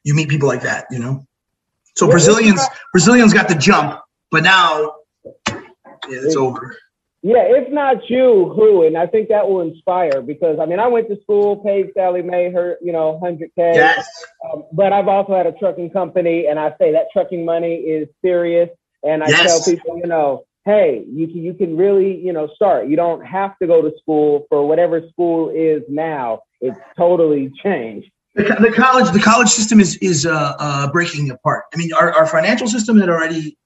you meet people like that. You know. So Brazilians Brazilians got the jump, but now yeah, it's over. Yeah, if not you, who? And I think that will inspire because I mean, I went to school, paid Sallie Mae her, you know, hundred k. Yes. Um, but I've also had a trucking company, and I say that trucking money is serious. And I Yes. tell people, you know, hey, you can you can really, you know, start. You don't have to go to school for whatever school is now. It's totally changed. The, the college the college system is is uh, uh, breaking apart. I mean, our, our financial system had already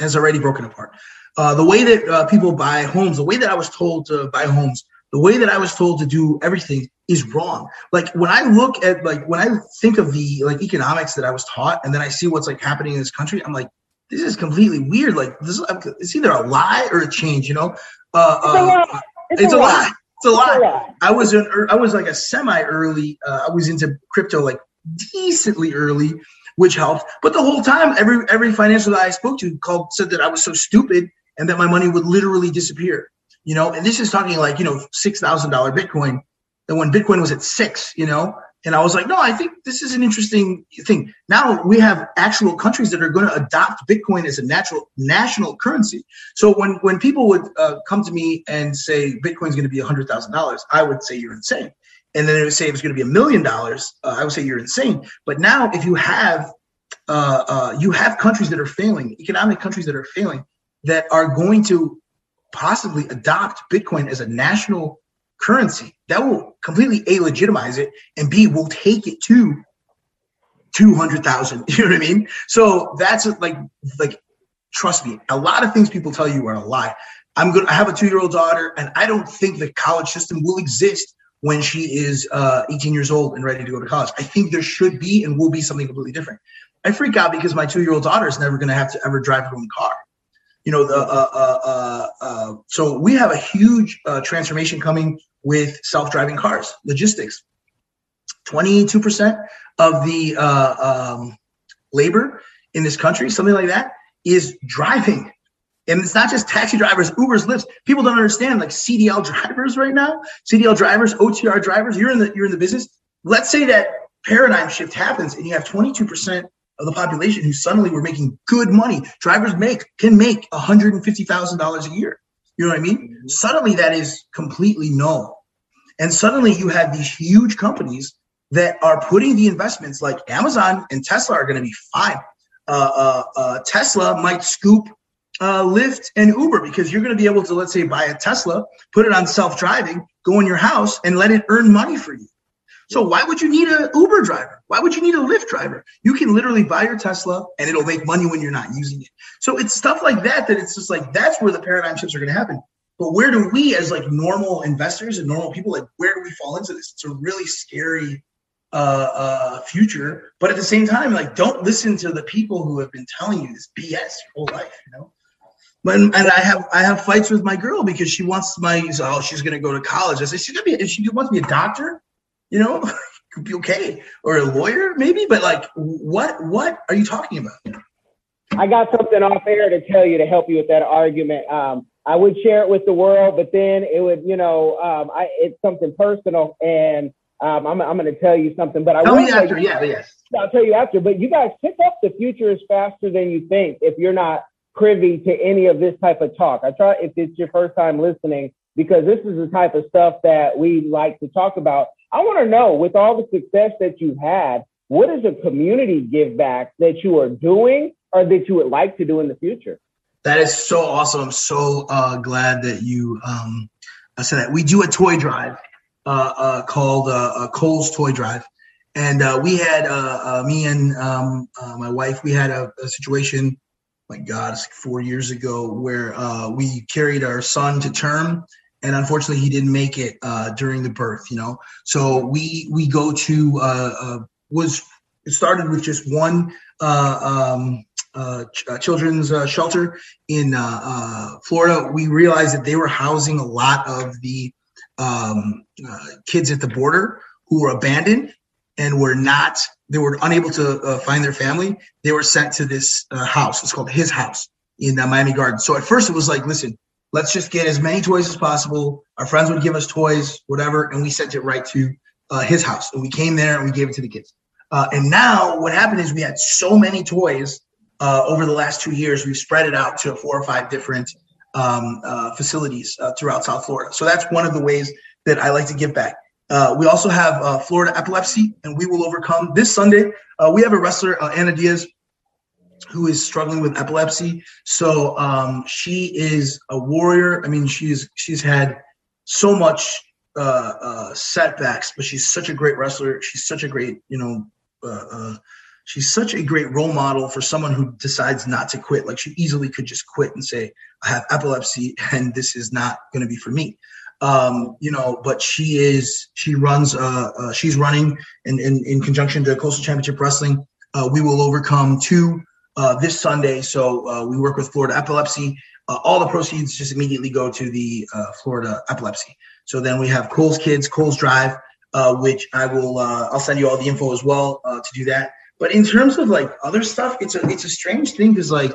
has already broken apart. Uh, the way that uh, people buy homes, the way that I was told to buy homes, the way that I was told to do everything is wrong. Like when I look at like when I think of the like economics that I was taught, and then I see what's like happening in this country, I'm like, this is completely weird. Like this, is, it's either a lie or a change. You know, uh, It's a uh, lie. it's, a lie. It's a It's lie. a lie. I was an I was like a semi early. Uh, I was into crypto like decently early, which helped. But the whole time, every every financial guy I spoke to called said that I was so stupid and that my money would literally disappear. You know, and this is talking like you know six thousand dollar Bitcoin, and when Bitcoin was at six, you know. And I was like, no, I think this is an interesting thing. Now we have actual countries that are going to adopt Bitcoin as a natural national currency. So when when people would uh, come to me and say Bitcoin's going to be hundred thousand dollars, I would say you're insane. And then they would say it was going to be a million dollars. uh, I would say you're insane. But now, if you have uh, uh, you have countries that are failing, economic countries that are failing, that are going to possibly adopt Bitcoin as a national currency, that will completely a legitimize it, and b will take it to two hundred thousand. <laughs> You know what I mean? So that's like like trust me, a lot of things people tell you are a lie. I'm good. I have a two year old daughter, and I don't think the college system will exist when she is uh, 18 years old and ready to go to college. I think there should be and will be something completely different. I freak out because my two year old daughter is never going to have to ever drive her own car. You know, the uh, uh, uh, uh, so we have a huge uh, transformation coming with self driving cars, logistics. 22% of the uh, um, labor in this country, something like that, is driving. And it's not just taxi drivers, Ubers, Lyfts. People don't understand like CDL drivers right now, CDL drivers, OTR drivers. You're in the you're in the business. Let's say that paradigm shift happens and you have 22% of the population who suddenly were making good money. Drivers make can make $150,000 a year. You know what I mean? Suddenly that is completely null. And suddenly you have these huge companies that are putting the investments like Amazon and Tesla are going to be fine. Uh, uh, uh, Tesla might scoop uh, Lyft and Uber because you're going to be able to, let's say, buy a Tesla, put it on self driving, go in your house, and let it earn money for you. So why would you need an Uber driver? Why would you need a Lyft driver? You can literally buy your Tesla and it'll make money when you're not using it. So it's stuff like that that it's just like that's where the paradigm shifts are going to happen. But where do we, as like normal investors and normal people, like where do we fall into this? It's a really scary uh, uh, future. But at the same time, like don't listen to the people who have been telling you this BS your whole life. You know. and, and I have I have fights with my girl because she wants my oh she's gonna go to college. I say she's gonna be she wants to be a doctor, you know, <laughs> could be okay or a lawyer maybe. But like, what what are you talking about? I got something off air to tell you to help you with that argument. Um, I would share it with the world, but then it would, you know, um, I, it's something personal, and um, I'm, I'm going to tell you something. But I tell me after, yeah, yes. I'll tell you after. But you guys pick up the future is faster than you think if you're not privy to any of this type of talk. I try if it's your first time listening because this is the type of stuff that we like to talk about. I want to know with all the success that you've had, what is a community give back that you are doing or that you would like to do in the future? That is so awesome. I'm so uh, glad that you um, said that. We do a toy drive uh, uh, called uh, uh, Cole's Toy Drive. And uh, we had me and um, my wife, we had a, a situation my God, it's like four years ago, where uh, we carried our son to term, and unfortunately, he didn't make it uh, during the birth. You know, so we we go to uh, uh was it started with just one uh, um, uh, ch- children's shelter in Florida. We realized that they were housing a lot of the um, kids at the border who were abandoned and were not they were unable to uh, find their family they were sent to this uh, house it's called his house in uh, miami gardens so at first it was like listen let's just get as many toys as possible. Our friends would give us toys whatever and we sent it right to uh, his house. And we came there and we gave it to the kids. Uh, and now what happened is we had so many toys uh, over the last two years we've spread it out to four or five different um, facilities throughout south florida. So that's one of the ways that i like to give back. Uh, we also have uh, Florida Epilepsy, and we will overcome this Sunday. Uh, we have a wrestler, uh, Anna Diaz, who is struggling with epilepsy. So um, she is a warrior. I mean, she's she's had so much uh, uh, setbacks, but she's such a great wrestler. She's such a great, you know, she's such a great role model for someone who decides not to quit. Like she easily could just quit and say, "I have epilepsy, and this is not going to be for me." um, you know, but she is she runs uh, uh she's running in, in, in conjunction to Coastal Championship Wrestling. Uh, we will overcome two uh, this Sunday. So uh, we work with Florida Epilepsy. Uh, all the proceeds just immediately go to the uh, Florida Epilepsy. So then we have Cole's Kids, Cole's Drive, uh, which I will uh, I'll send you all the info as well to do that. But in terms of like other stuff, it's a it's a strange thing because like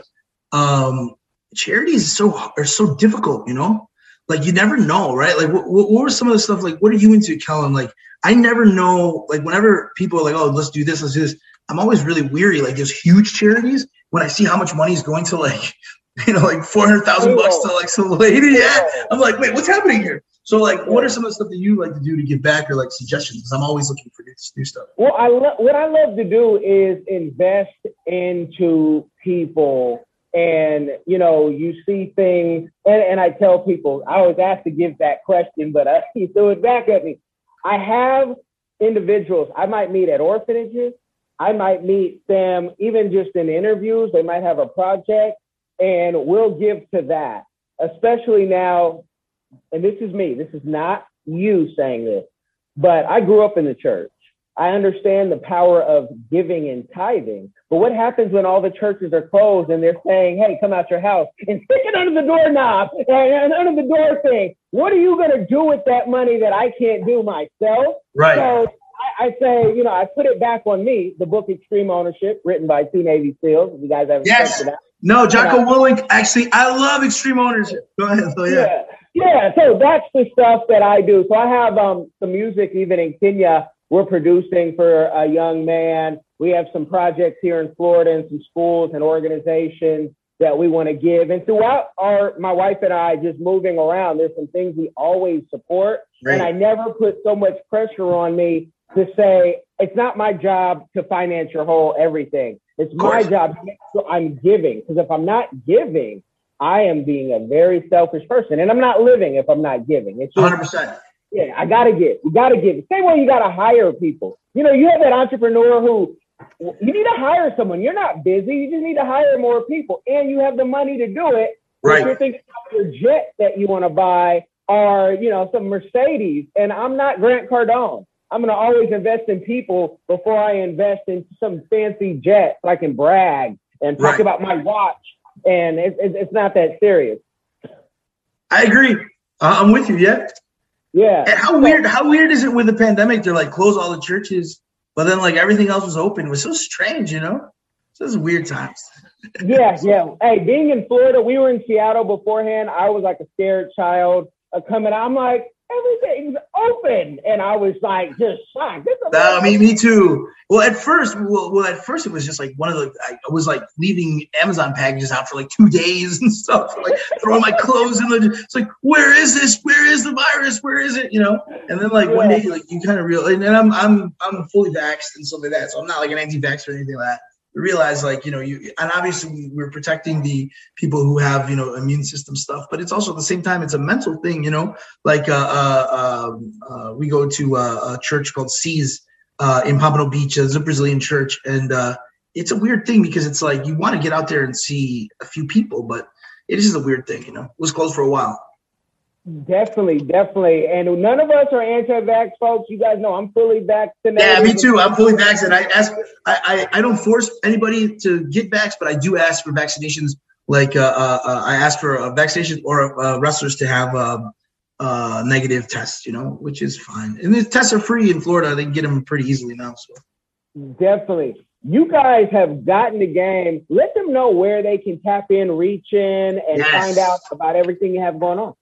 um, charities so are so difficult, you know like you never know, right? Like what, what, were some of the stuff like? What are you into, Kellen? Like I never know. Like whenever people are like, "Oh, let's do this, let's do this," I'm always really weary. Like there's huge charities when I see how much money is going to like, <laughs> you know, like four hundred thousand bucks to like some lady. Yeah, I'm like, wait, what's happening here? So like, what are some of the stuff that you like to do to give back or like suggestions? Because I'm always looking for new, new stuff. Well, I lo- what I love to do is invest into people and you know you see things and, and i tell people i always ask to give that question but uh, <laughs> he threw it back at me i have individuals i might meet at orphanages i might meet them even just in interviews they might have a project and we'll give to that especially now and this is me this is not you saying this but i grew up in the church I understand the power of giving and tithing. But what happens when all the churches are closed and they're saying, hey, come out your house and <laughs> stick it under the doorknob and, under the door thing? What are you going to do with that money that I can't do myself? Right. So I, I, say, you know, I put it back on me, the book Extreme Ownership, written by two Navy SEALs. You guys haven't yes. checked it out. No, Jocko Willink. Actually, I love extreme ownership. Go ahead. So, yeah. yeah. Yeah, so that's the stuff that I do. So I have um, some music even in Kenya we're producing for a young man. We have some projects here in Florida and some schools and organizations that we want to give. And throughout our, my wife and I just moving around, there's some things we always support. And I never put so much pressure on me to say, it's not my job to finance your whole everything. It's my job to make sure I'm giving. Because if I'm not giving, I am being a very selfish person. And I'm not living if I'm not giving. It's just, 100%. Yeah, I gotta give. You gotta give. Same way you gotta hire people. You know, you have that entrepreneur who you need to hire someone. You're not busy. You just need to hire more people, and you have the money to do it. Right. You're thinking about your jet that you want to buy, or you know, some Mercedes. And I'm not Grant Cardone. I'm gonna always invest in people before I invest in some fancy jet so I can brag and talk right. about my watch and it's it's, it's not that serious. I agree. Uh, I'm with you. Yeah. Yeah. And how weird? How weird is it with the pandemic? They're like close all the churches, but then like everything else was open. It was so strange, you know. So this is weird times. <laughs> yeah, yeah. Hey, being in Florida, we were in Seattle beforehand. I was like a scared child uh, coming. I'm like, everything's open, and I was like just shocked. This is No, me, me too. Well, at first, well, well, at first it was just like one of the. I was like leaving Amazon packages out for like two days <laughs> and stuff, like throwing my clothes in the. It's like, where is this? Where is the virus? Where is it? You know. And then like one day, like you kind of realize, and I'm I'm I'm fully vaxxed and stuff like that, so I'm not like an anti-vax or anything like that. Realize like you know you and obviously we- we're protecting the people who have you know immune system stuff, but it's also at the same time it's a mental thing, you know. Like uh, uh, um, uh, we go to uh, a church called C's uh, in Pompano Beach. It's a Brazilian church, and uh, it's a weird thing because it's like you want to get out there and see a few people, but it is a weird thing, you know. It was closed for a while. Definitely, definitely. And none of us are anti-vax folks. You guys know I'm fully vaccinated. Yeah, me too. I'm fully vaccinated. I ask. I, I, I don't force anybody to get vaxxed, but I do ask for vaccinations. Like uh, uh, uh, I ask for a vaccination or uh, wrestlers to have um, uh, negative tests, you know, which is fine. And the tests are free in Florida. They can get them pretty easily now. So Definitely. You guys have gotten the game. Let them know where they can tap in, reach in, and Yes. find out about everything you have going on.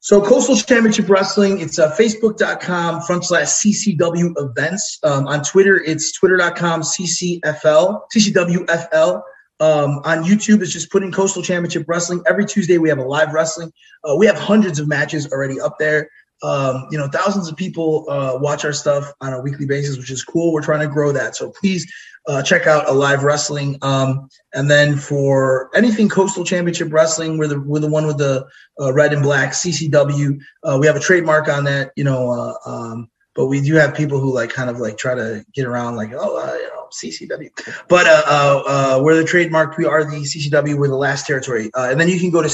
So Coastal Championship Wrestling, it's uh, facebook.com front slash CCW events. Um, on Twitter, it's twitter.com CCFL, CCWFL. Um, on YouTube, it's just put in Coastal Championship Wrestling. Every Tuesday, we have a live wrestling. Uh, we have hundreds of matches already up there. Um, you know, thousands of people uh, watch our stuff on a weekly basis, which is cool. We're trying to grow that. So please uh, check out a live wrestling. Um, and then for anything Coastal Championship Wrestling, we're the we're the one with the uh, red and black CCW. Uh, we have a trademark on that, you know. Uh, um, but we do have people who like kind of like try to get around, like, oh, uh, you know, CCW. But uh, uh, uh, we're the trademark. We are the CCW. We're the last territory. And then you can go to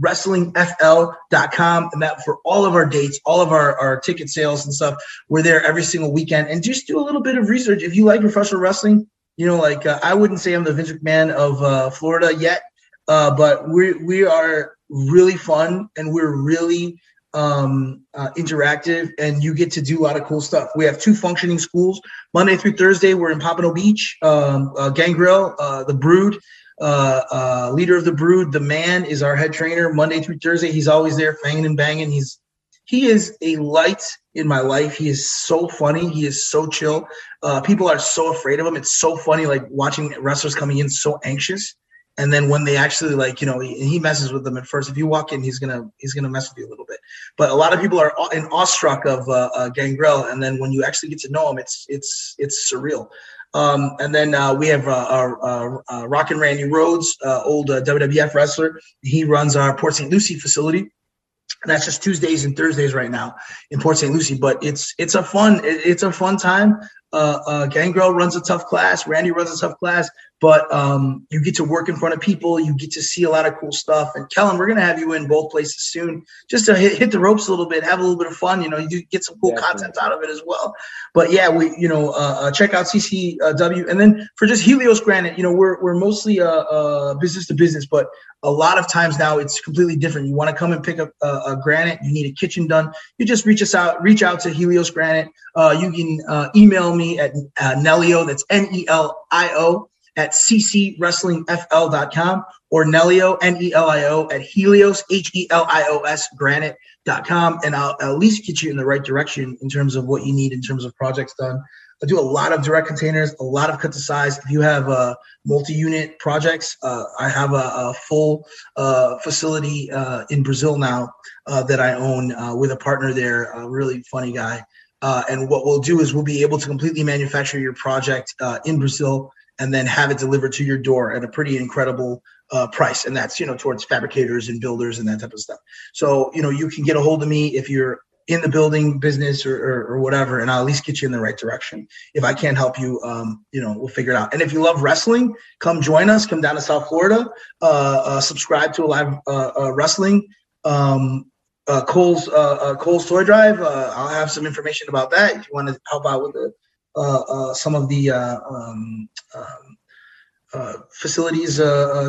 ccwrestlingfl.com, and that for all of our dates, all of our, our ticket sales and stuff. We're there every single weekend, and just do a little bit of research if you like professional wrestling. You know, like uh, I wouldn't say I'm the Vince McMahon of uh, Florida yet, uh, but we we are really fun and we're really um, uh, interactive, and you get to do a lot of cool stuff. We have two functioning schools. Monday through Thursday, we're in Pompano Beach. Um, uh, Gangrel, uh, the Brood, uh, uh, leader of the Brood, the man is our head trainer. Monday through Thursday, he's always there, fanging and banging. He's he is a light in my life. He is so funny. He is so chill. Uh, people are so afraid of him. It's so funny, like watching wrestlers coming in so anxious, and then when they actually like, you know, he, he messes with them at first. If you walk in, he's gonna he's gonna mess with you a little bit. But a lot of people are in awestruck of uh, uh, Gangrel, and then when you actually get to know him, it's it's it's surreal. Um, and then uh, we have uh, our uh, uh, Rockin' Randy Rhodes, uh, old uh, WWF wrestler. He runs our Port St. Lucie facility. And that's just Tuesdays and Thursdays right now in Port St. Lucie. But it's it's a fun it's a fun time. Uh, uh, Gangrel runs a tough class. Randy runs a tough class. But um, you get to work in front of people. You get to see a lot of cool stuff. And Kellen, we're gonna have you in both places soon, just to hit, hit the ropes a little bit, have a little bit of fun. You know, you get some cool Definitely. content out of it as well. But yeah, we you know uh, uh, check out CCW, and then for just Helios Granite, you know we're we're mostly uh, uh, business to business, but a lot of times now it's completely different. You want to come and pick up a, a granite, you need a kitchen done, you just reach us out, reach out to Helios Granite. Uh, you can uh, email me at uh, Nelio, that's N E L I O, at ccwrestlingfl.com or Nelio, N E L I O, at Helios, H E L I O S, granite.com. And I'll at least get you in the right direction in terms of what you need in terms of projects done. I do a lot of direct containers, a lot of cut to size. If you have uh, multi-unit projects, uh, I have a, a full uh, facility uh, in Brazil now uh, that I own uh, with a partner there, a really funny guy. Uh, and what we'll do is we'll be able to completely manufacture your project uh, in Brazil and then have it delivered to your door at a pretty incredible uh, price. And that's you know towards fabricators and builders and that type of stuff. So you know you can get a hold of me if you're in the building business or, or, or whatever, and I'll at least get you in the right direction. If I can't help you, um, you know, we'll figure it out. And if you love wrestling, come join us. Come down to South Florida. Uh, uh, subscribe to a live uh, wrestling. Um, uh, Cole's uh, uh, Cole's Toy Drive. Uh, I'll have some information about that if you want to help out with the, uh, some of the um, um, facilities,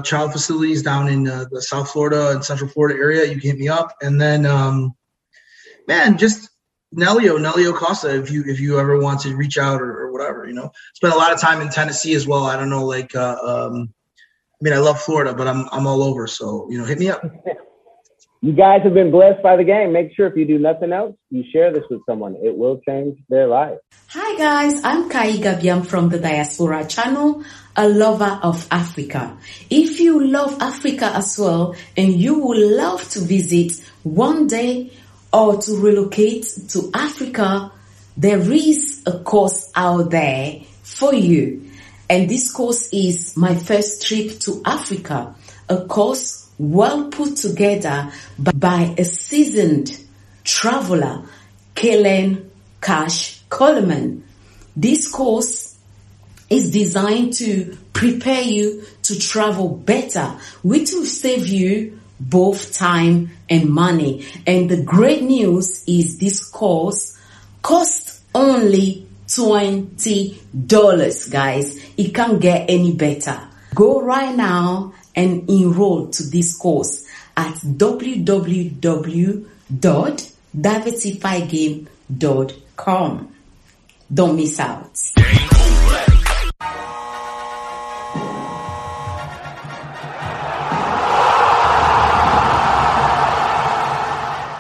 child facilities down in the South Florida and Central Florida area, you can hit me up. And then, um, man, just Nelio, Nelio Costa, if you if you ever want to reach out or, or, whatever, you know, spent a lot of time in Tennessee as well. I don't know, like, uh, um, I mean, I love Florida, but I'm I'm all over. So you know, hit me up. <laughs> You guys have been blessed by the game. Make sure if you do nothing else, you share this with someone. It will change their life. Hi guys, I'm Kai Gabiam from the Diaspora Channel, a lover of Africa. If you love Africa as well and you would love to visit one day or to relocate to Africa, there is a course out there for you. And this course is my first trip to Africa, a course well put together by a seasoned traveler, Kellen Cash Coleman. This course is designed to prepare you to travel better, which will save you both time and money. And the great news is this course costs only $20, guys. It can't get any better. Go right now and enroll to this course at www.diversifygame.com. Don't miss out.